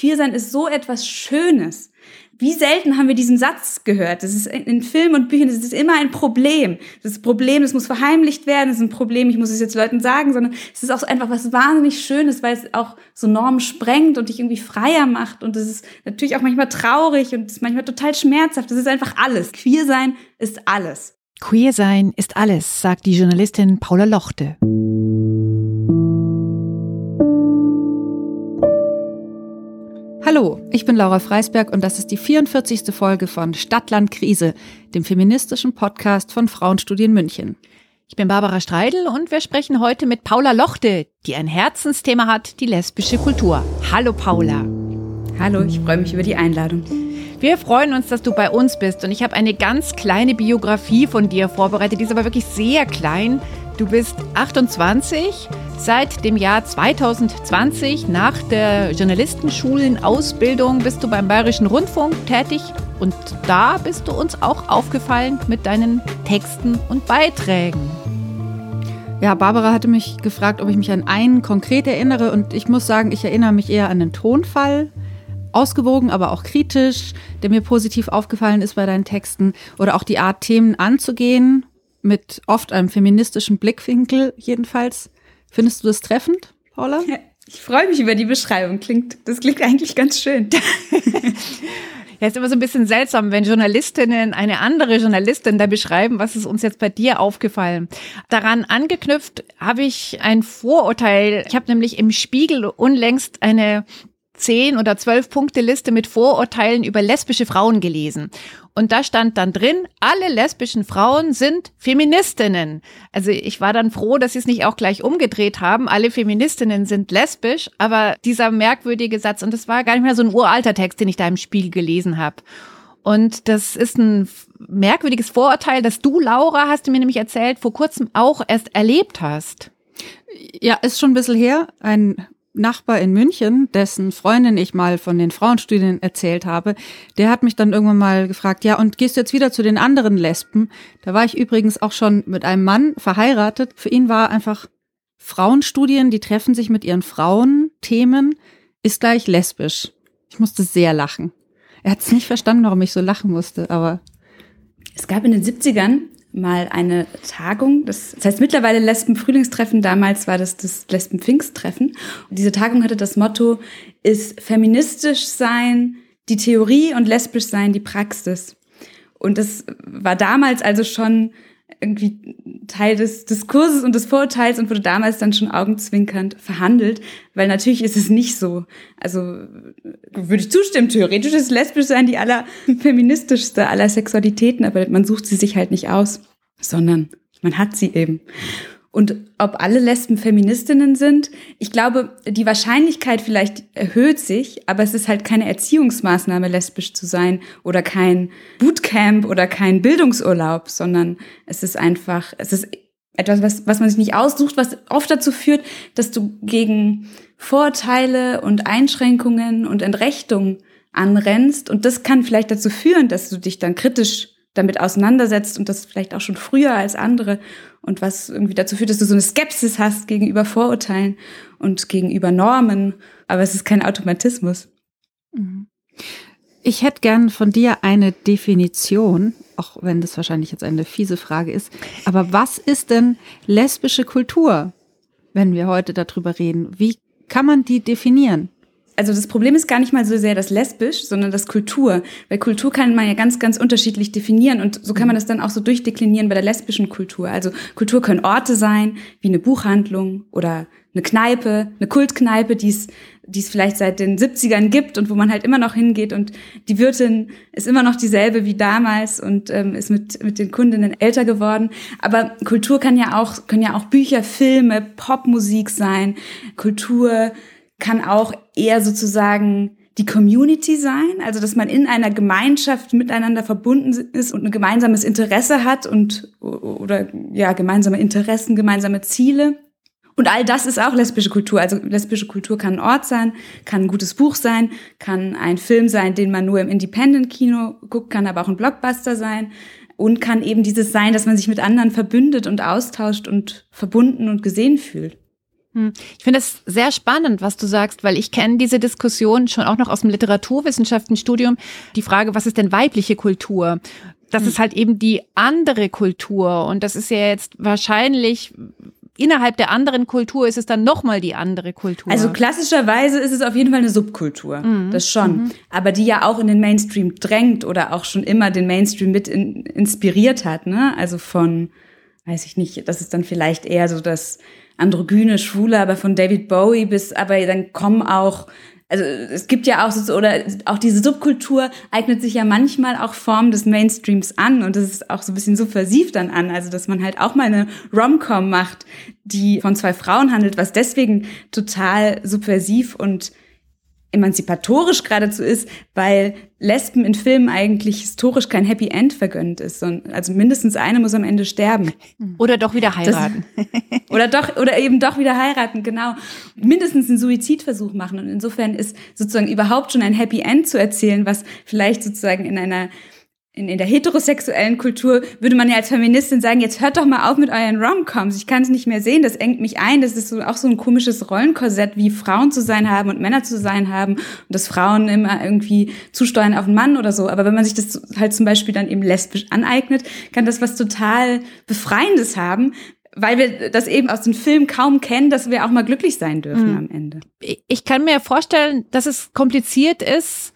Queer sein ist so etwas Schönes. Wie selten haben wir diesen Satz gehört? Das ist in Filmen und Büchern, das ist immer ein Problem. Das Problem, das muss verheimlicht werden, das ist ein Problem, ich muss es jetzt Leuten sagen, sondern es ist auch einfach was wahnsinnig Schönes, weil es auch so Normen sprengt und dich irgendwie freier macht. Und es ist natürlich auch manchmal traurig und ist manchmal total schmerzhaft. Das ist einfach alles. Queer sein ist alles. Queer sein ist alles, sagt die Journalistin Paula Lochte. Hallo, ich bin Laura Freisberg und das ist die 44. Folge von Stadtland Krise, dem feministischen Podcast von Frauenstudien München. Ich bin Barbara Streidel und wir sprechen heute mit Paula Lochte, die ein Herzensthema hat, die lesbische Kultur. Hallo Paula. Hallo, ich freue mich über die Einladung. Wir freuen uns, dass du bei uns bist und ich habe eine ganz kleine Biografie von dir vorbereitet, die ist aber wirklich sehr klein. Du bist 28, seit dem Jahr 2020 nach der Journalistenschulenausbildung bist du beim Bayerischen Rundfunk tätig und da bist du uns auch aufgefallen mit deinen Texten und Beiträgen. Ja, Barbara hatte mich gefragt, ob ich mich an einen konkret erinnere und ich muss sagen, ich erinnere mich eher an den Tonfall. Ausgewogen, aber auch kritisch, der mir positiv aufgefallen ist bei deinen Texten oder auch die Art, Themen anzugehen mit oft einem feministischen Blickwinkel jedenfalls. Findest du das treffend, Paula? Ich freue mich über die Beschreibung. Klingt, das klingt eigentlich ganz schön. Ja, ist immer so ein bisschen seltsam, wenn Journalistinnen eine andere Journalistin da beschreiben, was ist uns jetzt bei dir aufgefallen. Daran angeknüpft habe ich ein Vorurteil. Ich habe nämlich im Spiegel unlängst eine zehn oder zwölf Punkte Liste mit Vorurteilen über lesbische Frauen gelesen. Und da stand dann drin, alle lesbischen Frauen sind Feministinnen. Also ich war dann froh, dass sie es nicht auch gleich umgedreht haben. Alle Feministinnen sind lesbisch, aber dieser merkwürdige Satz, und das war gar nicht mehr so ein uralter Text, den ich da im Spiegel gelesen habe. Und das ist ein merkwürdiges Vorurteil, das du, Laura, hast du mir nämlich erzählt, vor kurzem auch erst erlebt hast. Ja, ist schon ein bisschen her. Ein Nachbar in München, dessen Freundin ich mal von den Frauenstudien erzählt habe, der hat mich dann irgendwann mal gefragt, ja, und gehst du jetzt wieder zu den anderen Lesben? Da war ich übrigens auch schon mit einem Mann verheiratet. Für ihn war einfach Frauenstudien, die treffen sich mit ihren Frauenthemen, ist gleich lesbisch. Ich musste sehr lachen. Er hat es nicht verstanden, warum ich so lachen musste, aber. Es gab in den 70ern mal eine Tagung. Das, das heißt mittlerweile Lesben-Frühlingstreffen. Damals war das das Lesben-Pfingsttreffen. Diese Tagung hatte das Motto, ist feministisch sein die Theorie und lesbisch sein die Praxis. Und das war damals also schon irgendwie Teil des Diskurses und des Vorurteils und wurde damals dann schon augenzwinkernd verhandelt, weil natürlich ist es nicht so. Also würde ich zustimmen, theoretisch ist lesbisch sein die allerfeministischste aller Sexualitäten, aber man sucht sie sich halt nicht aus, sondern man hat sie eben. Und ob alle Lesben Feministinnen sind, ich glaube, die Wahrscheinlichkeit vielleicht erhöht sich, aber es ist halt keine Erziehungsmaßnahme, lesbisch zu sein oder kein Bootcamp oder kein Bildungsurlaub, sondern es ist einfach, es ist etwas, was, was man sich nicht aussucht, was oft dazu führt, dass du gegen Vorteile und Einschränkungen und Entrechtung anrennst. Und das kann vielleicht dazu führen, dass du dich dann kritisch damit auseinandersetzt und das vielleicht auch schon früher als andere und was irgendwie dazu führt, dass du so eine Skepsis hast gegenüber Vorurteilen und gegenüber Normen, aber es ist kein Automatismus. Mhm. Ich hätte gern von dir eine Definition, auch wenn das wahrscheinlich jetzt eine fiese Frage ist, aber was ist denn lesbische Kultur, wenn wir heute darüber reden? Wie kann man die definieren? Also das Problem ist gar nicht mal so sehr das Lesbisch, sondern das Kultur. Weil Kultur kann man ja ganz, ganz unterschiedlich definieren und so kann man das dann auch so durchdeklinieren bei der lesbischen Kultur. Also Kultur können Orte sein, wie eine Buchhandlung oder eine Kneipe, eine Kultkneipe, die es, die es vielleicht seit den 70ern gibt und wo man halt immer noch hingeht und die Wirtin ist immer noch dieselbe wie damals und ähm, ist mit, mit den Kundinnen älter geworden. Aber Kultur kann ja auch, können ja auch Bücher, Filme, Popmusik sein. Kultur kann auch eher sozusagen die Community sein, also dass man in einer Gemeinschaft miteinander verbunden ist und ein gemeinsames Interesse hat und oder ja gemeinsame Interessen, gemeinsame Ziele. Und all das ist auch lesbische Kultur. Also lesbische Kultur kann ein Ort sein, kann ein gutes Buch sein, kann ein Film sein, den man nur im Independent-Kino guckt, kann aber auch ein Blockbuster sein und kann eben dieses sein, dass man sich mit anderen verbündet und austauscht und verbunden und gesehen fühlt. Hm. Ich finde es sehr spannend, was du sagst, weil ich kenne diese Diskussion schon auch noch aus dem Literaturwissenschaftenstudium. Die Frage, was ist denn weibliche Kultur? Das hm. ist halt eben die andere Kultur und das ist ja jetzt wahrscheinlich innerhalb der anderen Kultur ist es dann nochmal die andere Kultur. Also klassischerweise ist es auf jeden Fall eine Subkultur, mhm. das schon. Mhm. Aber die ja auch in den Mainstream drängt oder auch schon immer den Mainstream mit in, inspiriert hat, ne? Also von, weiß ich nicht, das ist dann vielleicht eher so das androgyne, schwule, aber von David Bowie bis, aber dann kommen auch also es gibt ja auch so, oder auch diese Subkultur eignet sich ja manchmal auch Formen des Mainstreams an und das ist auch so ein bisschen subversiv dann an, also dass man halt auch mal eine Rom-Com macht, die von zwei Frauen handelt, was deswegen total subversiv und emanzipatorisch geradezu ist, weil Lesben in Filmen eigentlich historisch kein Happy End vergönnt ist. Also mindestens eine muss am Ende sterben. Oder doch wieder heiraten. Das, oder doch, oder eben doch wieder heiraten, genau. Mindestens einen Suizidversuch machen. Und insofern ist sozusagen überhaupt schon ein Happy End zu erzählen, was vielleicht sozusagen in einer in, in der heterosexuellen Kultur würde man ja als Feministin sagen, jetzt hört doch mal auf mit euren Romcoms. Ich kann es nicht mehr sehen, das engt mich ein. Das ist so, auch so ein komisches Rollenkorsett, wie Frauen zu sein haben und Männer zu sein haben und dass Frauen immer irgendwie zusteuern auf einen Mann oder so. Aber wenn man sich das halt zum Beispiel dann eben lesbisch aneignet, kann das was total Befreiendes haben, weil wir das eben aus dem Film kaum kennen, dass wir auch mal glücklich sein dürfen mhm. am Ende. Ich kann mir vorstellen, dass es kompliziert ist,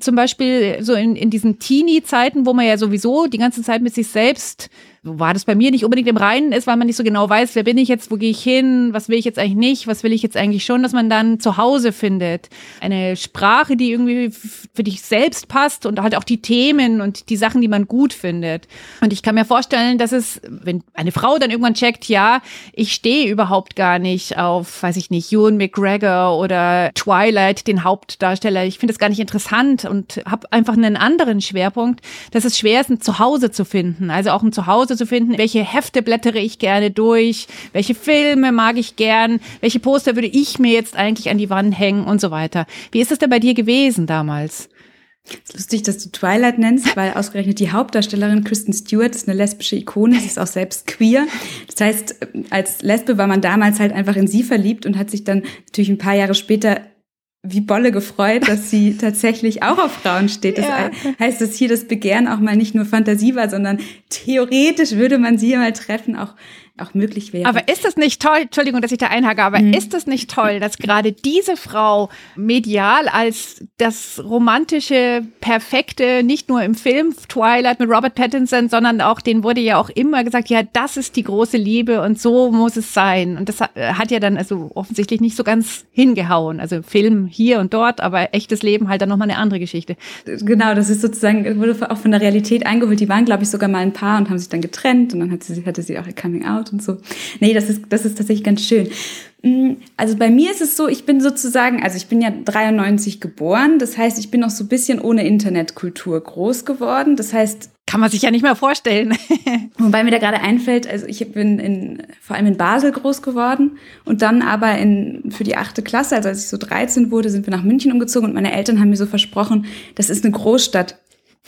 zum Beispiel so in, in diesen Teenie-Zeiten, wo man ja sowieso die ganze Zeit mit sich selbst war das bei mir nicht unbedingt im Reinen ist, weil man nicht so genau weiß, wer bin ich jetzt, wo gehe ich hin, was will ich jetzt eigentlich nicht, was will ich jetzt eigentlich schon, dass man dann zu Hause findet. Eine Sprache, die irgendwie für dich selbst passt und halt auch die Themen und die Sachen, die man gut findet. Und ich kann mir vorstellen, dass es, wenn eine Frau dann irgendwann checkt, ja, ich stehe überhaupt gar nicht auf, weiß ich nicht, Ewan McGregor oder Twilight, den Hauptdarsteller, ich finde es gar nicht interessant und habe einfach einen anderen Schwerpunkt, dass es schwer ist, ein Zuhause zu finden. Also auch ein Zuhause zu finden, welche Hefte blättere ich gerne durch, welche Filme mag ich gern, welche Poster würde ich mir jetzt eigentlich an die Wand hängen und so weiter. Wie ist das denn bei dir gewesen damals? Es ist lustig, dass du Twilight nennst, weil ausgerechnet die Hauptdarstellerin Kristen Stewart ist eine lesbische Ikone, sie ist auch selbst queer. Das heißt, als Lesbe war man damals halt einfach in sie verliebt und hat sich dann natürlich ein paar Jahre später wie Bolle gefreut, dass sie tatsächlich auch auf Frauen steht. Das ja. heißt, dass hier das Begehren auch mal nicht nur Fantasie war, sondern theoretisch würde man sie mal treffen, auch auch möglich wäre. Aber ist das nicht toll, Entschuldigung, dass ich da einhage, aber mhm. ist das nicht toll, dass gerade diese Frau medial als das romantische, perfekte, nicht nur im Film Twilight mit Robert Pattinson, sondern auch, den wurde ja auch immer gesagt, ja, das ist die große Liebe und so muss es sein. Und das hat ja dann also offensichtlich nicht so ganz hingehauen. Also Film hier und dort, aber echtes Leben halt dann nochmal eine andere Geschichte. Genau, das ist sozusagen, wurde auch von der Realität eingeholt. Die waren, glaube ich, sogar mal ein Paar und haben sich dann getrennt und dann hat sie, hatte sie auch ihr Coming Out und so. Nee, das ist, das ist tatsächlich ganz schön. Mm, also bei mir ist es so, ich bin sozusagen, also ich bin ja 93 geboren, das heißt, ich bin noch so ein bisschen ohne Internetkultur groß geworden. Das heißt, kann man sich ja nicht mehr vorstellen. Wobei mir da gerade einfällt, also ich bin in, vor allem in Basel groß geworden und dann aber in, für die achte Klasse, also als ich so 13 wurde, sind wir nach München umgezogen und meine Eltern haben mir so versprochen, das ist eine Großstadt.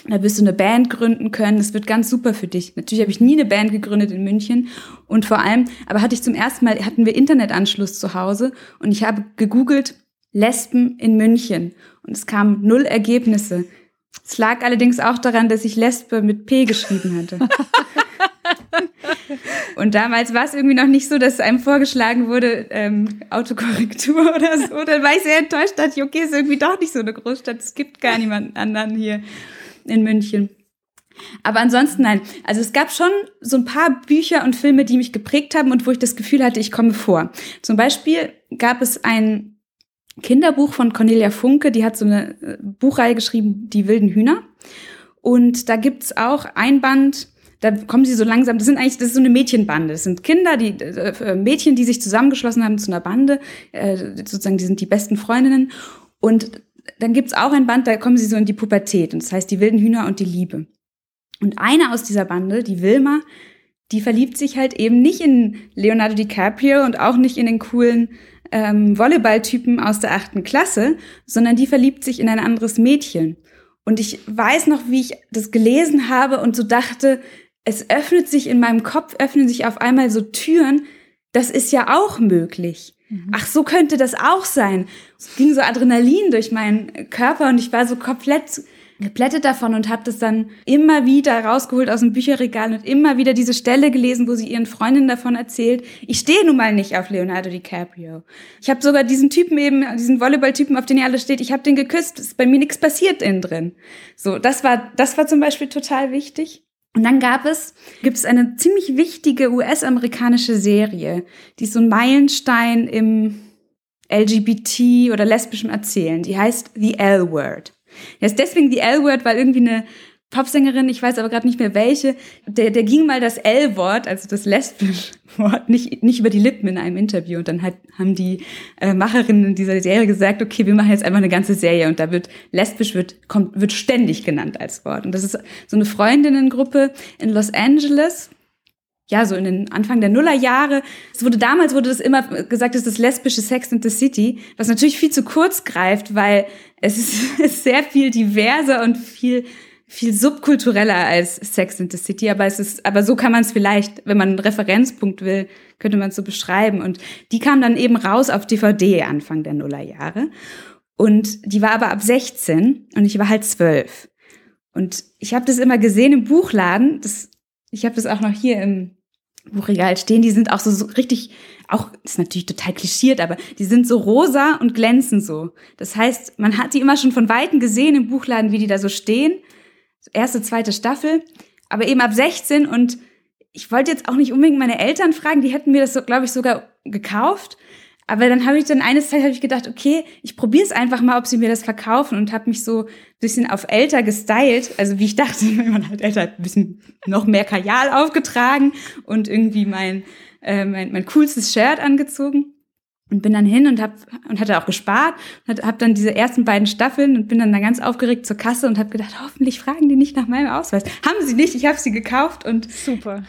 Da wirst du eine Band gründen können. Das wird ganz super für dich. Natürlich habe ich nie eine Band gegründet in München. Und vor allem, aber hatte ich zum ersten Mal, hatten wir Internetanschluss zu Hause und ich habe gegoogelt Lesben in München und es kamen null Ergebnisse. Es lag allerdings auch daran, dass ich Lesbe mit P geschrieben hatte. Und damals war es irgendwie noch nicht so, dass einem vorgeschlagen wurde, ähm, Autokorrektur oder so. Dann war ich sehr enttäuscht, dachte ich, okay, ist irgendwie doch nicht so eine Großstadt. Es gibt gar niemanden anderen hier in München. Aber ansonsten nein. Also es gab schon so ein paar Bücher und Filme, die mich geprägt haben und wo ich das Gefühl hatte, ich komme vor. Zum Beispiel gab es ein Kinderbuch von Cornelia Funke, die hat so eine äh, Buchreihe geschrieben, Die wilden Hühner. Und da gibt's auch ein Band, da kommen sie so langsam, das sind eigentlich, das ist so eine Mädchenbande. Das sind Kinder, die äh, Mädchen, die sich zusammengeschlossen haben zu einer Bande, äh, sozusagen, die sind die besten Freundinnen. Und dann gibt's auch ein Band, da kommen sie so in die Pubertät. Und das heißt die wilden Hühner und die Liebe. Und eine aus dieser Bande, die Wilma, die verliebt sich halt eben nicht in Leonardo DiCaprio und auch nicht in den coolen ähm, Volleyballtypen aus der achten Klasse, sondern die verliebt sich in ein anderes Mädchen. Und ich weiß noch, wie ich das gelesen habe und so dachte, es öffnet sich in meinem Kopf, öffnen sich auf einmal so Türen. Das ist ja auch möglich. Mhm. Ach, so könnte das auch sein. Es ging so Adrenalin durch meinen Körper und ich war so komplett geplättet davon und habe das dann immer wieder rausgeholt aus dem Bücherregal und immer wieder diese Stelle gelesen, wo sie ihren Freundinnen davon erzählt. Ich stehe nun mal nicht auf Leonardo DiCaprio. Ich habe sogar diesen Typen eben, diesen Volleyball-Typen, auf den ihr alle steht, ich habe den geküsst. Ist bei mir nichts passiert innen drin. So, das war, das war zum Beispiel total wichtig. Und dann gab es, gibt es eine ziemlich wichtige US-amerikanische Serie, die ist so ein Meilenstein im LGBT oder lesbischem Erzählen. Die heißt The L-Word. Er ist deswegen die L-Word, weil irgendwie eine Popsängerin, ich weiß aber gerade nicht mehr welche, der, der ging mal das L-Wort, also das lesbische Wort, nicht, nicht über die Lippen in einem Interview. Und dann hat, haben die äh, Macherinnen dieser Serie gesagt, okay, wir machen jetzt einfach eine ganze Serie und da wird lesbisch wird, kommt, wird ständig genannt als Wort. Und das ist so eine Freundinnengruppe in Los Angeles ja, so in den Anfang der Nullerjahre. Es wurde damals wurde das immer gesagt, es ist das lesbische Sex in the City, was natürlich viel zu kurz greift, weil es ist, ist sehr viel diverser und viel viel subkultureller als Sex in the City, aber es ist, aber so kann man es vielleicht, wenn man einen Referenzpunkt will, könnte man es so beschreiben. Und die kam dann eben raus auf DVD Anfang der Nullerjahre. Und die war aber ab 16 und ich war halt 12. Und ich habe das immer gesehen im Buchladen. Das, ich habe das auch noch hier im Buchregal stehen, die sind auch so, so richtig, auch ist natürlich total klischiert, aber die sind so rosa und glänzen so. Das heißt, man hat die immer schon von weitem gesehen im Buchladen, wie die da so stehen. Erste, zweite Staffel, aber eben ab 16 und ich wollte jetzt auch nicht unbedingt meine Eltern fragen, die hätten mir das, so, glaube ich, sogar gekauft. Aber dann habe ich dann eines Zeit habe ich gedacht, okay, ich probiere es einfach mal, ob sie mir das verkaufen und habe mich so ein bisschen auf älter gestylt, also wie ich dachte, wenn man halt älter, ein bisschen noch mehr Kajal aufgetragen und irgendwie mein äh, mein, mein coolstes Shirt angezogen und bin dann hin und hab und hatte auch gespart und hab dann diese ersten beiden Staffeln und bin dann da ganz aufgeregt zur Kasse und habe gedacht, hoffentlich fragen die nicht nach meinem Ausweis. Haben sie nicht, ich habe sie gekauft und super.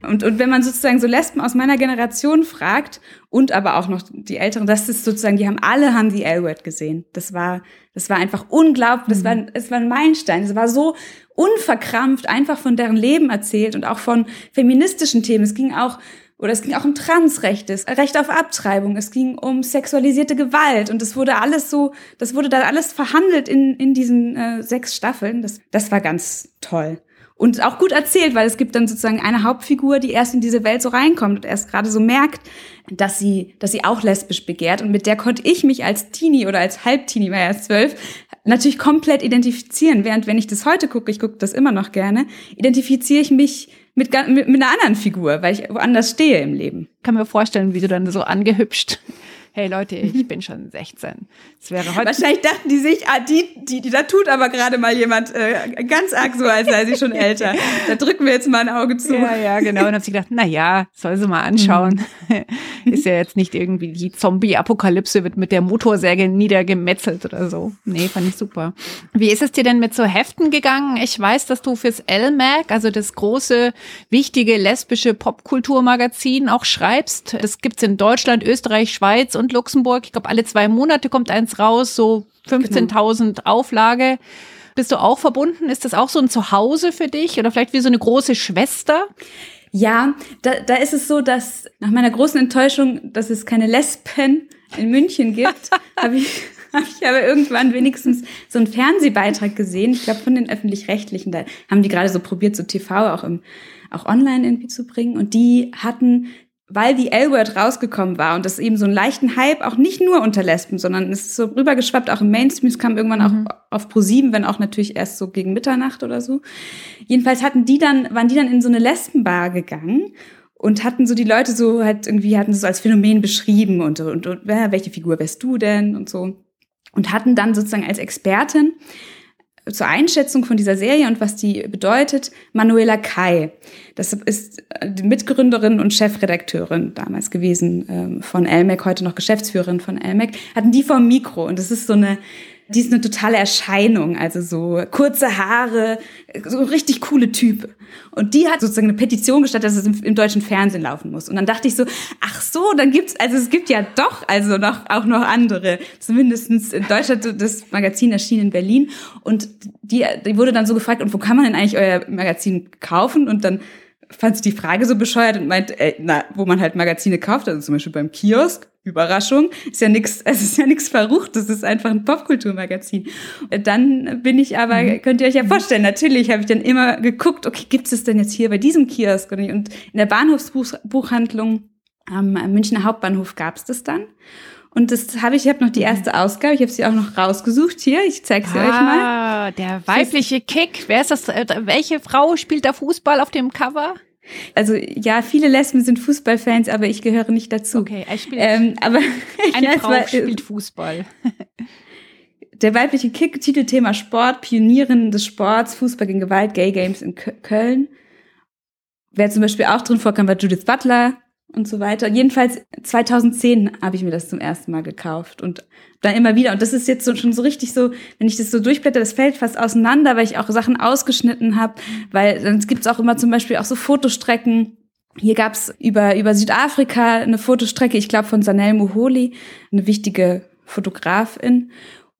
Und, und wenn man sozusagen so Lesben aus meiner Generation fragt und aber auch noch die Älteren, das ist sozusagen, die haben alle haben die L-Word gesehen. Das war, das war einfach unglaublich, das war, mhm. es war ein Meilenstein. Es war so unverkrampft einfach von deren Leben erzählt und auch von feministischen Themen. Es ging auch oder es ging auch um Transrechte, Recht auf Abtreibung, es ging um sexualisierte Gewalt und es wurde alles so, das wurde da alles verhandelt in, in diesen äh, sechs Staffeln. Das, das war ganz toll. Und auch gut erzählt, weil es gibt dann sozusagen eine Hauptfigur, die erst in diese Welt so reinkommt und erst gerade so merkt, dass sie, dass sie auch lesbisch begehrt. Und mit der konnte ich mich als Teenie oder als Halbteenie, war erst zwölf, natürlich komplett identifizieren. Während wenn ich das heute gucke, ich gucke das immer noch gerne, identifiziere ich mich mit, mit, mit einer anderen Figur, weil ich woanders stehe im Leben. Kann mir vorstellen, wie du dann so angehübscht hey Leute, ich bin schon 16. Es wäre heute Wahrscheinlich dachten die sich, ah, die, die, die, da tut aber gerade mal jemand äh, ganz arg so, als sei sie schon älter. Da drücken wir jetzt mal ein Auge zu. Ja, ja, genau. Und habe sie gedacht, na ja, soll sie mal anschauen. Mhm. Ist ja jetzt nicht irgendwie die Zombie-Apokalypse wird mit der Motorsäge niedergemetzelt oder so. Nee, fand ich super. Wie ist es dir denn mit so Heften gegangen? Ich weiß, dass du fürs LMAG, also das große, wichtige lesbische Popkulturmagazin auch schreibst. Das gibt's in Deutschland, Österreich, Schweiz und Luxemburg. Ich glaube, alle zwei Monate kommt eins raus, so 15.000 genau. Auflage. Bist du auch verbunden? Ist das auch so ein Zuhause für dich oder vielleicht wie so eine große Schwester? Ja, da, da ist es so, dass nach meiner großen Enttäuschung, dass es keine Lesben in München gibt, habe ich, hab ich aber irgendwann wenigstens so einen Fernsehbeitrag gesehen. Ich glaube von den öffentlich-rechtlichen, da haben die gerade so probiert, so TV auch im auch online irgendwie zu bringen. Und die hatten weil die L-Word rausgekommen war und das eben so einen leichten Hype auch nicht nur unter Lesben, sondern es ist so rübergeschwappt auch im Mainstream, es kam irgendwann mhm. auch auf Pro7, wenn auch natürlich erst so gegen Mitternacht oder so. Jedenfalls hatten die dann, waren die dann in so eine Lesbenbar gegangen und hatten so die Leute so halt irgendwie hatten es so als Phänomen beschrieben und, und, und welche Figur wärst du denn und so und hatten dann sozusagen als Expertin zur Einschätzung von dieser Serie und was die bedeutet, Manuela Kai. Das ist die Mitgründerin und Chefredakteurin damals gewesen ähm, von Elmec, heute noch Geschäftsführerin von Elmec, hatten die vor Mikro und das ist so eine die ist eine totale Erscheinung, also so kurze Haare, so richtig coole Typ. Und die hat sozusagen eine Petition gestattet, dass es im, im, deutschen Fernsehen laufen muss. Und dann dachte ich so, ach so, dann gibt's, also es gibt ja doch, also noch, auch noch andere. Zumindestens in Deutschland, das Magazin erschien in Berlin. Und die, die wurde dann so gefragt, und wo kann man denn eigentlich euer Magazin kaufen? Und dann fand die Frage so bescheuert und meint, ey, na, wo man halt Magazine kauft, also zum Beispiel beim Kiosk, Überraschung, ist ja nichts, es ist ja nichts Verruchtes, es ist einfach ein Popkulturmagazin. Dann bin ich aber, mhm. könnt ihr euch ja vorstellen, natürlich habe ich dann immer geguckt, okay, gibt es denn jetzt hier bei diesem Kiosk? Und in der Bahnhofsbuchhandlung am Münchner Hauptbahnhof gab es das dann. Und das habe ich, ich habe noch die erste Ausgabe, ich habe sie auch noch rausgesucht hier, ich zeige sie ah, euch mal. Ah, der weibliche Kick. Wer ist das? Äh, welche Frau spielt da Fußball auf dem Cover? Also ja, viele Lesben sind Fußballfans, aber ich gehöre nicht dazu. Okay, ich spiele. Ähm, aber eine Frau war, spielt Fußball. Der weibliche Kick, Titelthema Sport, Pionierin des Sports, Fußball gegen Gewalt, Gay Games in Köln. Wer zum Beispiel auch drin vorkam, war Judith Butler, und so weiter. Jedenfalls 2010 habe ich mir das zum ersten Mal gekauft und dann immer wieder. Und das ist jetzt so, schon so richtig so, wenn ich das so durchblätter, das fällt fast auseinander, weil ich auch Sachen ausgeschnitten habe, weil dann gibt's auch immer zum Beispiel auch so Fotostrecken. Hier gab's über, über Südafrika eine Fotostrecke, ich glaube von Sanel Muholi, eine wichtige Fotografin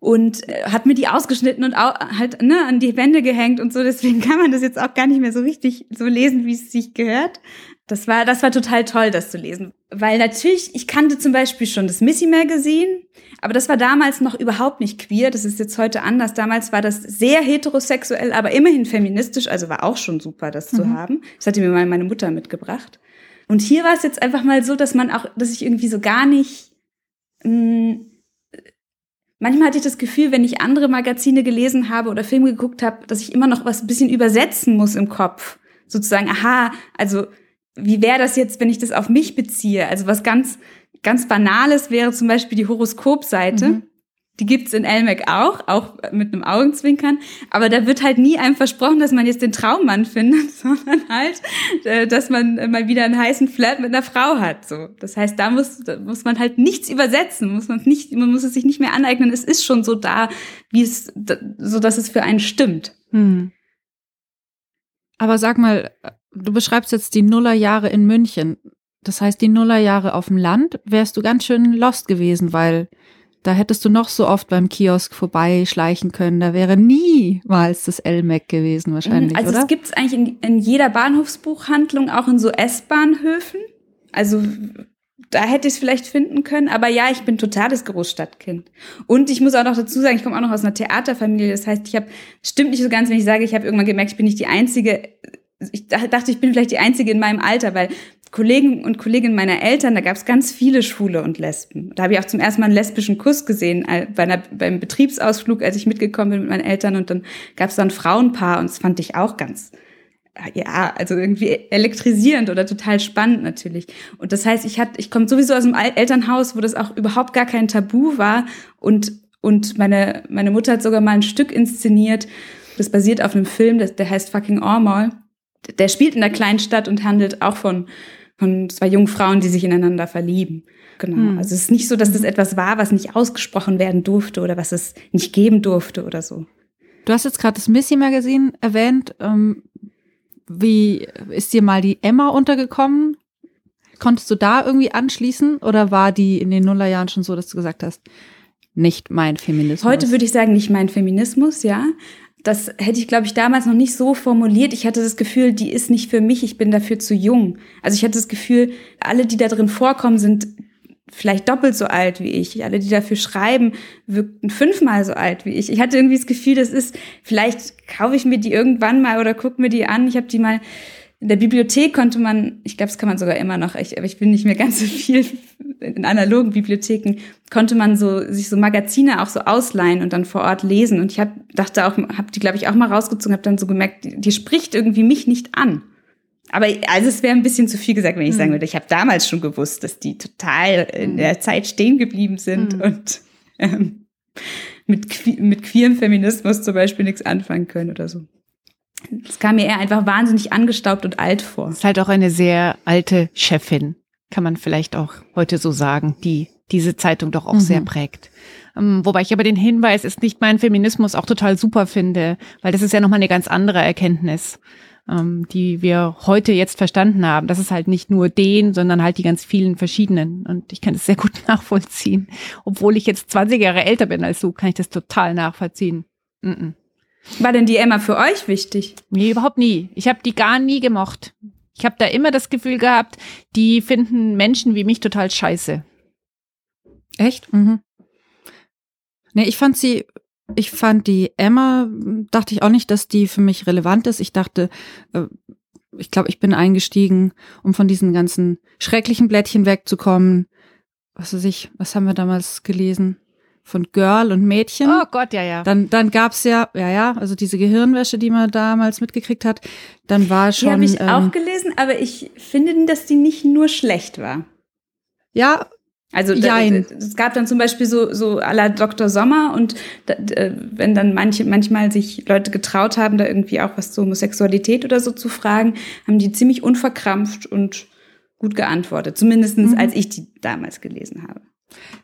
und äh, hat mir die ausgeschnitten und auch halt ne, an die Wände gehängt und so. Deswegen kann man das jetzt auch gar nicht mehr so richtig so lesen, wie es sich gehört. Das war, das war total toll, das zu lesen. Weil natürlich, ich kannte zum Beispiel schon das Missy Magazine, aber das war damals noch überhaupt nicht queer. Das ist jetzt heute anders. Damals war das sehr heterosexuell, aber immerhin feministisch. Also war auch schon super, das mhm. zu haben. Das hatte mir mal meine Mutter mitgebracht. Und hier war es jetzt einfach mal so, dass man auch, dass ich irgendwie so gar nicht, mh, mm, Manchmal hatte ich das Gefühl, wenn ich andere Magazine gelesen habe oder Filme geguckt habe, dass ich immer noch was ein bisschen übersetzen muss im Kopf. Sozusagen, aha, also wie wäre das jetzt, wenn ich das auf mich beziehe? Also was ganz, ganz Banales wäre zum Beispiel die Horoskopseite. Mhm. Die gibt's in Elmec auch, auch mit einem Augenzwinkern. Aber da wird halt nie einem versprochen, dass man jetzt den Traummann findet, sondern halt, äh, dass man mal wieder einen heißen Flirt mit einer Frau hat. So, das heißt, da muss, da muss man halt nichts übersetzen, muss man nicht, man muss es sich nicht mehr aneignen. Es ist schon so da, wie es, so dass es für einen stimmt. Hm. Aber sag mal, du beschreibst jetzt die Nullerjahre in München. Das heißt, die Nullerjahre auf dem Land wärst du ganz schön lost gewesen, weil da hättest du noch so oft beim Kiosk vorbeischleichen können. Da wäre niemals das LMAC gewesen wahrscheinlich, also oder? Es gibt es eigentlich in, in jeder Bahnhofsbuchhandlung, auch in so S-Bahnhöfen. Also da hätte ich es vielleicht finden können. Aber ja, ich bin totales Großstadtkind. Und ich muss auch noch dazu sagen, ich komme auch noch aus einer Theaterfamilie. Das heißt, ich habe, stimmt nicht so ganz, wenn ich sage, ich habe irgendwann gemerkt, ich bin nicht die einzige ich dachte, ich bin vielleicht die Einzige in meinem Alter, weil Kollegen und Kolleginnen meiner Eltern, da gab es ganz viele Schwule und Lesben. Da habe ich auch zum ersten Mal einen lesbischen Kuss gesehen bei einer, beim Betriebsausflug, als ich mitgekommen bin mit meinen Eltern. Und dann gab es da ein Frauenpaar und das fand ich auch ganz, ja, also irgendwie elektrisierend oder total spannend natürlich. Und das heißt, ich hatte, ich komme sowieso aus einem Elternhaus, wo das auch überhaupt gar kein Tabu war. Und, und meine, meine Mutter hat sogar mal ein Stück inszeniert. Das basiert auf einem Film, der heißt Fucking Ormall der spielt in der kleinen Stadt und handelt auch von, von zwei jungen Frauen, die sich ineinander verlieben. Genau. Hm. Also es ist nicht so, dass das etwas war, was nicht ausgesprochen werden durfte oder was es nicht geben durfte oder so. Du hast jetzt gerade das Missy Magazin erwähnt. Ähm, wie ist dir mal die Emma untergekommen? Konntest du da irgendwie anschließen oder war die in den Nullerjahren schon so, dass du gesagt hast, nicht mein Feminismus? Heute würde ich sagen, nicht mein Feminismus, ja das hätte ich, glaube ich, damals noch nicht so formuliert. Ich hatte das Gefühl, die ist nicht für mich, ich bin dafür zu jung. Also ich hatte das Gefühl, alle, die da drin vorkommen, sind vielleicht doppelt so alt wie ich. Alle, die dafür schreiben, wirkten fünfmal so alt wie ich. Ich hatte irgendwie das Gefühl, das ist, vielleicht kaufe ich mir die irgendwann mal oder gucke mir die an. Ich habe die mal in der Bibliothek konnte man, ich glaube, das kann man sogar immer noch, ich, aber ich bin nicht mehr ganz so viel in analogen Bibliotheken, konnte man so sich so Magazine auch so ausleihen und dann vor Ort lesen. Und ich hab, dachte auch, habe die, glaube ich, auch mal rausgezogen, habe dann so gemerkt, die, die, spricht irgendwie mich nicht an. Aber also es wäre ein bisschen zu viel gesagt, wenn ich sagen hm. würde, ich habe damals schon gewusst, dass die total in hm. der Zeit stehen geblieben sind mhm. und ähm, mit, mit queerem Feminismus zum Beispiel nichts anfangen können oder so. Es kam mir eher einfach wahnsinnig angestaubt und alt vor. Ist halt auch eine sehr alte Chefin, kann man vielleicht auch heute so sagen, die diese Zeitung doch auch mhm. sehr prägt. Ähm, wobei ich aber den Hinweis, ist nicht mein Feminismus, auch total super finde, weil das ist ja nochmal eine ganz andere Erkenntnis, ähm, die wir heute jetzt verstanden haben. Das ist halt nicht nur den, sondern halt die ganz vielen verschiedenen. Und ich kann das sehr gut nachvollziehen. Obwohl ich jetzt 20 Jahre älter bin als du, kann ich das total nachvollziehen. Mm -mm. War denn die Emma für euch wichtig? Nee, überhaupt nie. Ich habe die gar nie gemocht. Ich habe da immer das Gefühl gehabt, die finden Menschen wie mich total scheiße. Echt? Mhm. Nee, ich fand sie, ich fand die Emma, dachte ich auch nicht, dass die für mich relevant ist. Ich dachte, äh, ich glaube, ich bin eingestiegen, um von diesen ganzen schrecklichen Blättchen wegzukommen. Was weiß ich, was haben wir damals gelesen? Von Girl und Mädchen. Oh Gott, ja, ja. Dann, dann gab's ja, ja, ja, also diese Gehirnwäsche, die man damals mitgekriegt hat. Dann war schon. Die habe ich ähm, auch gelesen, aber ich finde, dass die nicht nur schlecht war. Ja, Also da, Jein. es gab dann zum Beispiel so so à la Dr. Sommer und da, da, wenn dann manche manchmal sich Leute getraut haben, da irgendwie auch was zur Homosexualität oder so zu fragen, haben die ziemlich unverkrampft und gut geantwortet. Zumindestens Mhm. als ich die damals gelesen habe.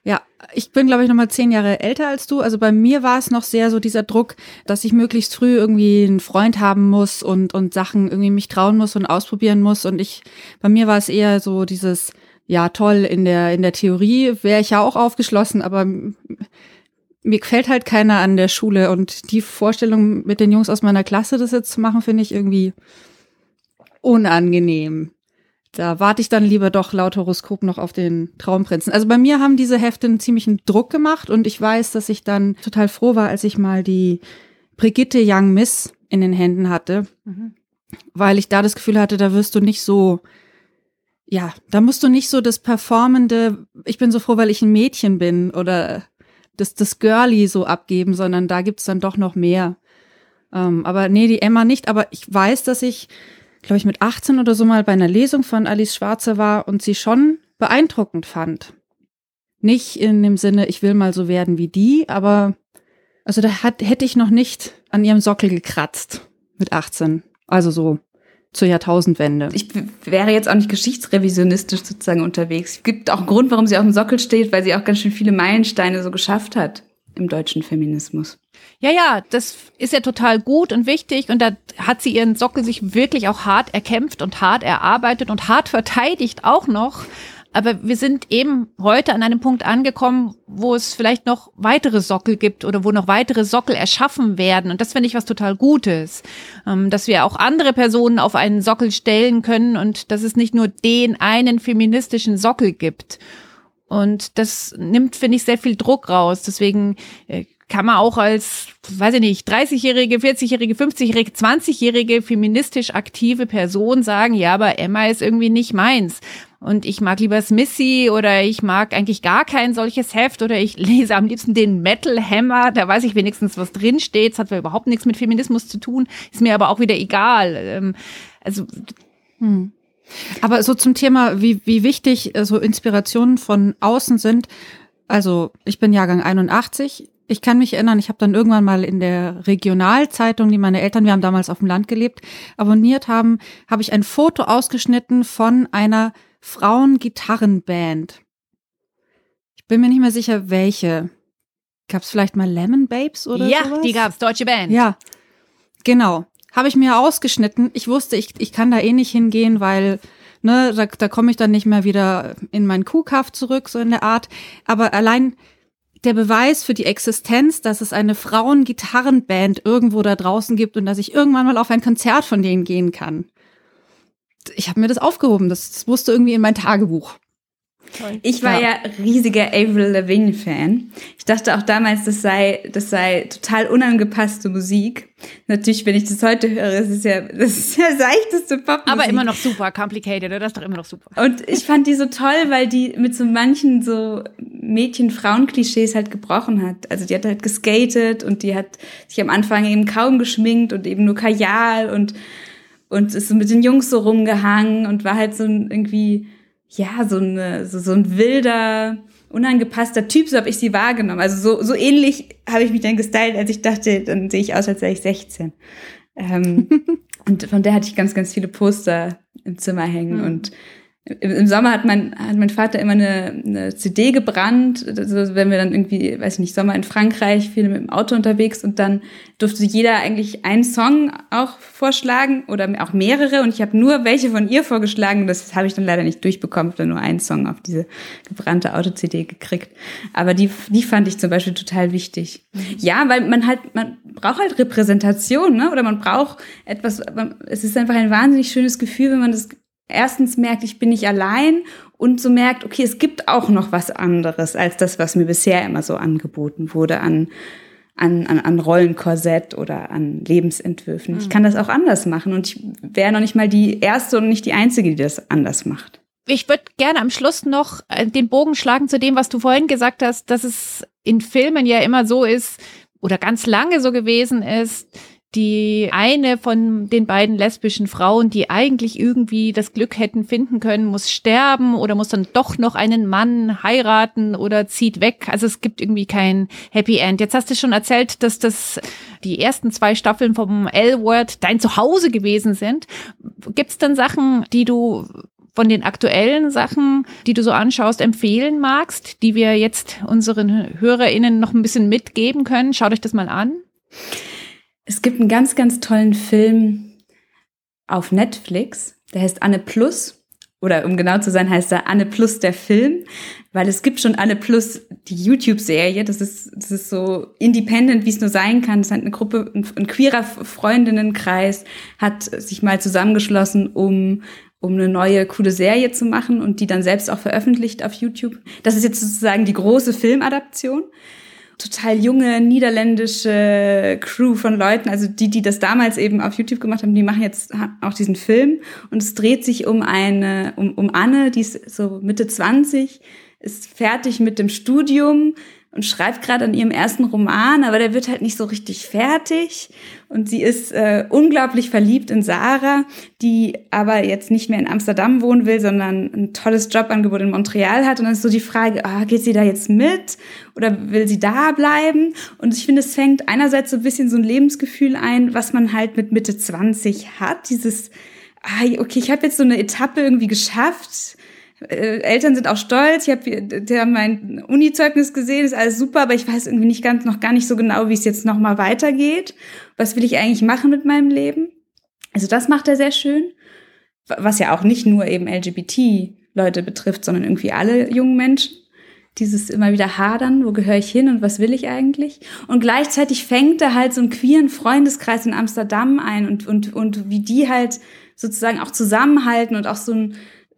Ja, ich bin, glaube ich, noch mal zehn Jahre älter als du. Also bei mir war es noch sehr so dieser Druck, dass ich möglichst früh irgendwie einen Freund haben muss und, und Sachen irgendwie mich trauen muss und ausprobieren muss. Und ich, bei mir war es eher so dieses, ja, toll, in der, in der Theorie wäre ich ja auch aufgeschlossen, aber mir gefällt halt keiner an der Schule. Und die Vorstellung mit den Jungs aus meiner Klasse, das jetzt zu machen, finde ich irgendwie unangenehm. Da warte ich dann lieber doch laut Horoskop noch auf den Traumprinzen. Also bei mir haben diese Hefte einen ziemlichen Druck gemacht und ich weiß, dass ich dann total froh war, als ich mal die Brigitte Young Miss in den Händen hatte, weil ich da das Gefühl hatte, da wirst du nicht so, ja, da musst du nicht so das performende, ich bin so froh, weil ich ein Mädchen bin oder das, das Girly so abgeben, sondern da gibt's dann doch noch mehr. Ähm, aber nee, die Emma nicht, aber ich weiß, dass ich glaube ich, mit 18 oder so mal bei einer Lesung von Alice Schwarze war und sie schon beeindruckend fand. Nicht in dem Sinne, ich will mal so werden wie die, aber also da hat, hätte ich noch nicht an ihrem Sockel gekratzt mit 18. Also so zur Jahrtausendwende. Ich wäre jetzt auch nicht geschichtsrevisionistisch sozusagen unterwegs. Es gibt auch einen Grund, warum sie auf dem Sockel steht, weil sie auch ganz schön viele Meilensteine so geschafft hat im deutschen Feminismus. Ja, ja, das ist ja total gut und wichtig und da hat sie ihren Sockel sich wirklich auch hart erkämpft und hart erarbeitet und hart verteidigt auch noch. Aber wir sind eben heute an einem Punkt angekommen, wo es vielleicht noch weitere Sockel gibt oder wo noch weitere Sockel erschaffen werden. Und das finde ich was total Gutes, ähm, dass wir auch andere Personen auf einen Sockel stellen können und dass es nicht nur den einen feministischen Sockel gibt. Und das nimmt, finde ich, sehr viel Druck raus. Deswegen äh, kann man auch als, weiß ich nicht, 30-jährige, 40-jährige, 50-jährige, 20-jährige feministisch aktive Person sagen, ja, aber Emma ist irgendwie nicht meins. Und ich mag lieber Smissy oder ich mag eigentlich gar kein solches Heft oder ich lese am liebsten den Metal Hammer, da weiß ich wenigstens, was drin steht. Es hat überhaupt nichts mit Feminismus zu tun, ist mir aber auch wieder egal. Ähm, Also Aber so zum Thema, wie, wie wichtig äh, so Inspirationen von außen sind. Also ich bin Jahrgang 81. Ich kann mich erinnern, ich habe dann irgendwann mal in der Regionalzeitung, die meine Eltern, wir haben damals auf dem Land gelebt, abonniert haben, habe ich ein Foto ausgeschnitten von einer Frauengitarrenband. Ich bin mir nicht mehr sicher, welche. Gab es vielleicht mal Lemon Babes oder ja, sowas? die gab's, deutsche Band. Ja, genau. Habe ich mir ausgeschnitten. Ich wusste, ich, ich kann da eh nicht hingehen, weil ne, da, da komme ich dann nicht mehr wieder in meinen Kuhkaff zurück, so in der Art. Aber allein der Beweis für die Existenz, dass es eine Frauengitarrenband irgendwo da draußen gibt und dass ich irgendwann mal auf ein Konzert von denen gehen kann. Ich habe mir das aufgehoben. Das, das musste irgendwie in mein Tagebuch. Ich war ja, Ja. riesiger Avril Lavigne-Fan. Ich dachte auch damals, das sei, das sei total unangepasste Musik. Natürlich, wenn ich das heute höre, es ist ja, das ist ja seichteste Popmusik. Aber immer noch super complicated, oder? Das ist doch immer noch super. Und ich fand die so toll, weil die mit so manchen so Mädchen-Frauen-Klischees halt gebrochen hat. Also die hat halt geskatet und die hat sich am Anfang eben kaum geschminkt und eben nur Kajal und, und ist so mit den Jungs so rumgehangen und war halt so irgendwie, ja, so, eine, so, so ein wilder, unangepasster Typ, so habe ich sie wahrgenommen. Also so, so ähnlich habe ich mich dann gestylt, als ich dachte, dann sehe ich aus, als wäre ich 16. Ähm, und von der hatte ich ganz, ganz viele Poster im Zimmer hängen. Und im, Sommer hat mein, hat mein Vater immer eine, eine CD gebrannt. Also wenn wir dann irgendwie, weiß ich nicht, Sommer in Frankreich, viele mit dem Auto unterwegs und dann durfte jeder eigentlich einen Song auch vorschlagen oder auch mehrere. Und ich habe nur welche von ihr vorgeschlagen. Das habe ich dann leider nicht durchbekommen. Habe dann nur einen Song auf diese gebrannte Auto-CD gekriegt. Aber die, die fand ich zum Beispiel total wichtig. Ja, weil man halt, man braucht halt Repräsentation, ne? Oder man braucht etwas, man, es ist einfach ein wahnsinnig schönes Gefühl, wenn man das erstens merkt, ich bin nicht allein und so merkt, okay, es gibt auch noch was anderes als das, was mir bisher immer so angeboten wurde an, an, an, an Rollenkorsett oder an Lebensentwürfen. Ich mhm. kann das auch anders machen und ich wäre noch nicht mal die erste und nicht die einzige, die das anders macht. Ich würde gerne am Schluss noch äh, den Bogen schlagen zu dem, was du vorhin gesagt hast, dass es in Filmen ja immer so ist oder ganz lange so gewesen ist, die eine von den beiden lesbischen Frauen, die eigentlich irgendwie das Glück hätten finden können, muss sterben oder muss dann doch noch einen Mann heiraten oder zieht weg. Also es gibt irgendwie kein Happy End. Jetzt hast du schon erzählt, dass das die ersten zwei Staffeln vom L-Word dein Zuhause gewesen sind. Gibt es denn Sachen, die du von den aktuellen Sachen, die du so anschaust, empfehlen magst, die wir jetzt unseren HörerInnen noch ein bisschen mitgeben können? Schaut euch das mal an. Es gibt einen ganz, ganz tollen Film auf Netflix, der heißt Anne Plus. Oder um genau zu sein, heißt er Anne Plus der Film, weil es gibt schon Anne Plus die YouTube-Serie. Das ist, das ist so independent, wie es nur sein kann. Das hat eine Gruppe, ein, ein queerer Freundinnenkreis hat sich mal zusammengeschlossen, um um eine neue coole Serie zu machen und die dann selbst auch veröffentlicht auf YouTube. Das ist jetzt sozusagen die große Filmadaption total junge niederländische Crew von Leuten, also die, die das damals eben auf YouTube gemacht haben, die machen jetzt auch diesen Film und es dreht sich um eine, um, um Anne, die ist so Mitte 20, ist fertig mit dem Studium, und schreibt gerade an ihrem ersten Roman, aber der wird halt nicht so richtig fertig. Und sie ist äh, unglaublich verliebt in Sarah, die aber jetzt nicht mehr in Amsterdam wohnen will, sondern ein tolles Jobangebot in Montreal hat. Und dann ist so die Frage, ah, geht sie da jetzt mit oder will sie da bleiben? Und ich finde, es fängt einerseits so ein bisschen so ein Lebensgefühl ein, was man halt mit Mitte 20 hat. Dieses, ah, okay, ich habe jetzt so eine Etappe irgendwie geschafft äh, Eltern sind auch stolz. Ich habe die haben mein Uni-Zeugnis gesehen, ist alles super, aber ich weiß irgendwie nicht ganz noch gar nicht so genau, wie es jetzt noch mal weitergeht. Was will ich eigentlich machen mit meinem Leben? Also das macht er sehr schön, was ja auch nicht nur eben LGBT-Leute betrifft, sondern irgendwie alle jungen Menschen. Dieses immer wieder hadern, wo gehöre ich hin und was will ich eigentlich? Und gleichzeitig fängt er halt so einen queeren Freundeskreis in Amsterdam ein und, und, und wie die halt sozusagen auch zusammenhalten und auch so ein,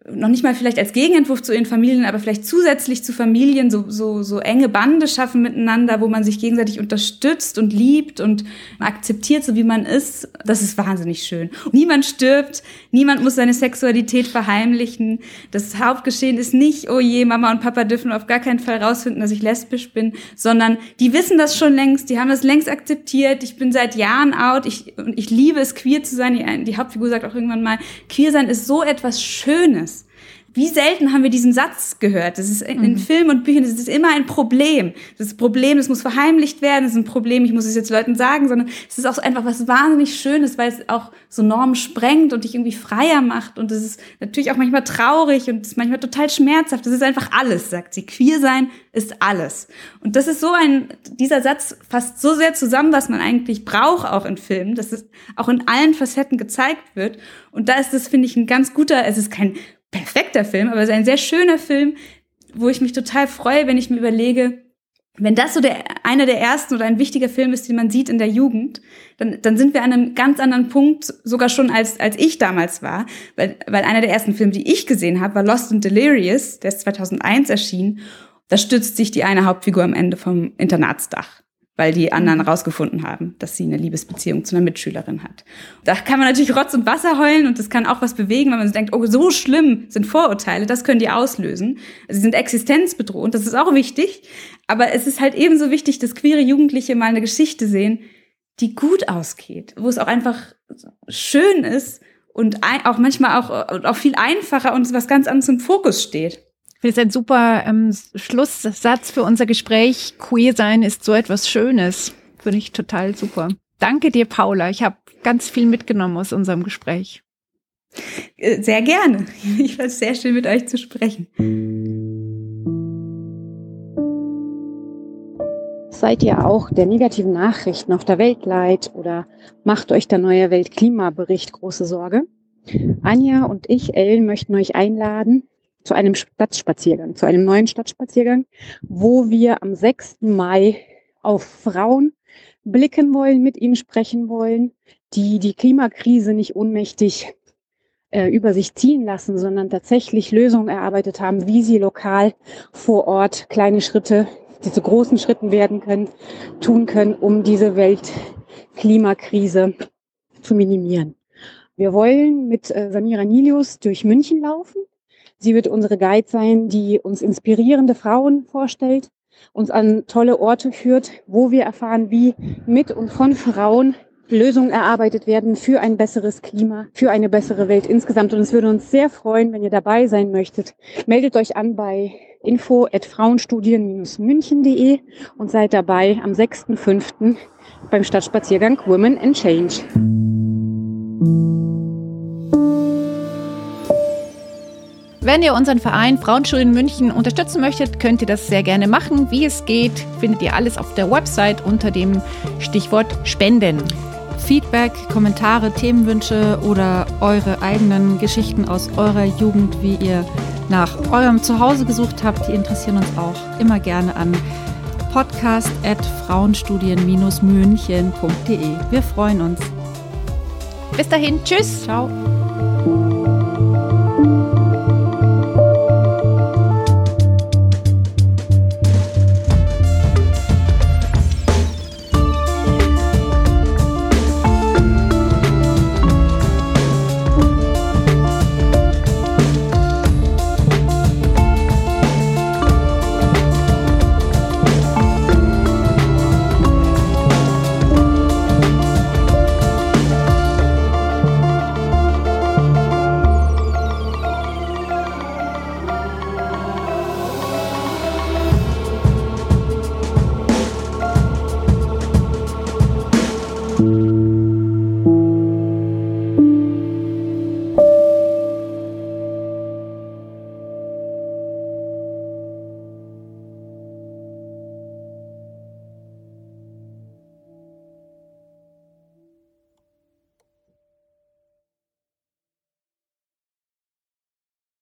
noch nicht mal vielleicht als Gegenentwurf zu ihren Familien, aber vielleicht zusätzlich zu Familien so, so, so enge Bande schaffen miteinander, wo man sich gegenseitig unterstützt und liebt und akzeptiert, so wie man ist. Das ist wahnsinnig schön. Niemand stirbt, niemand muss seine Sexualität verheimlichen. Das Hauptgeschehen ist nicht, oh je, Mama und Papa dürfen auf gar keinen Fall rausfinden, dass ich lesbisch bin, sondern die wissen das schon längst, die haben das längst akzeptiert. Ich bin seit Jahren out, ich, ich liebe es, queer zu sein. Die, die Hauptfigur sagt auch irgendwann mal, queer sein ist so etwas Schönes wie selten haben wir diesen Satz gehört? Das ist in, in mhm. Filmen und Büchern, das ist immer ein Problem. Das ist ein Problem, das muss verheimlicht werden, das ist ein Problem, ich muss es jetzt Leuten sagen, sondern es ist auch einfach was wahnsinnig Schönes, weil es auch so Normen sprengt und dich irgendwie freier macht. Und es ist natürlich auch manchmal traurig und es ist manchmal total schmerzhaft. Das ist einfach alles, sagt sie. Queer sein ist alles. Und das ist so ein, dieser Satz fasst so sehr zusammen, was man eigentlich braucht auch in Filmen, dass es auch in allen Facetten gezeigt wird. Und da ist das, finde ich, ein ganz guter, es ist kein perfekter Film, aber es ist ein sehr schöner Film, wo ich mich total freue, wenn ich mir überlege, wenn das so der, einer der ersten oder ein wichtiger Film ist, den man sieht in der Jugend, dann, dann sind wir an einem ganz anderen Punkt, sogar schon als, als ich damals war. Weil, weil einer der ersten Filme, die ich gesehen habe, war Lost and Delirious, der ist 2001 erschienen. Da stützt sich die eine Hauptfigur am Ende vom Internatsdach weil die anderen mhm. rausgefunden haben, dass sie eine Liebesbeziehung zu einer Mitschülerin hat. Da kann man natürlich Rotz und Wasser heulen und das kann auch was bewegen, wenn man denkt, oh, so schlimm sind Vorurteile, das können die auslösen. Sie sind existenzbedrohend, das ist auch wichtig. Aber es ist halt ebenso wichtig, dass queere Jugendliche mal eine Geschichte sehen, die gut ausgeht, wo es auch einfach schön ist und auch manchmal auch, auch viel einfacher und was ganz anderes im Fokus steht. Ich finde es ein super ähm, Schlusssatz für unser Gespräch. Queer sein ist so etwas Schönes. Finde ich total super. Danke dir, Paula. Ich habe ganz viel mitgenommen aus unserem Gespräch. Äh, sehr gerne. Ich fand es sehr schön, mit euch zu sprechen. Seid ihr auch der negativen Nachrichten auf der Welt leid oder macht euch der neue Weltklimabericht große Sorge? Anja und ich, Ellen, möchten euch einladen, zu einem Stadtspaziergang, zu einem neuen Stadtspaziergang, wo wir am 6. Mai auf Frauen blicken wollen, mit ihnen sprechen wollen, die die Klimakrise nicht ohnmächtig äh, über sich ziehen lassen, sondern tatsächlich Lösungen erarbeitet haben, wie sie lokal vor Ort kleine Schritte, die zu großen Schritten werden können, tun können, um diese Weltklimakrise zu minimieren. Wir wollen mit äh, Samira Nilius durch München laufen. Sie wird unsere Guide sein, die uns inspirierende Frauen vorstellt, uns an tolle Orte führt, wo wir erfahren, wie mit und von Frauen Lösungen erarbeitet werden für ein besseres Klima, für eine bessere Welt insgesamt. Und es würde uns sehr freuen, wenn ihr dabei sein möchtet. Meldet euch an bei info at frauenstudien-münchen.de und seid dabei am 6.5. beim Stadtspaziergang Women and Change. Wenn ihr unseren Verein Frauenschulen München unterstützen möchtet, könnt ihr das sehr gerne machen. Wie es geht, findet ihr alles auf der Website unter dem Stichwort Spenden. Feedback, Kommentare, Themenwünsche oder eure eigenen Geschichten aus eurer Jugend, wie ihr nach eurem Zuhause gesucht habt, die interessieren uns auch immer gerne an podcast.frauenstudien-münchen.de. Wir freuen uns. Bis dahin, tschüss. Ciao.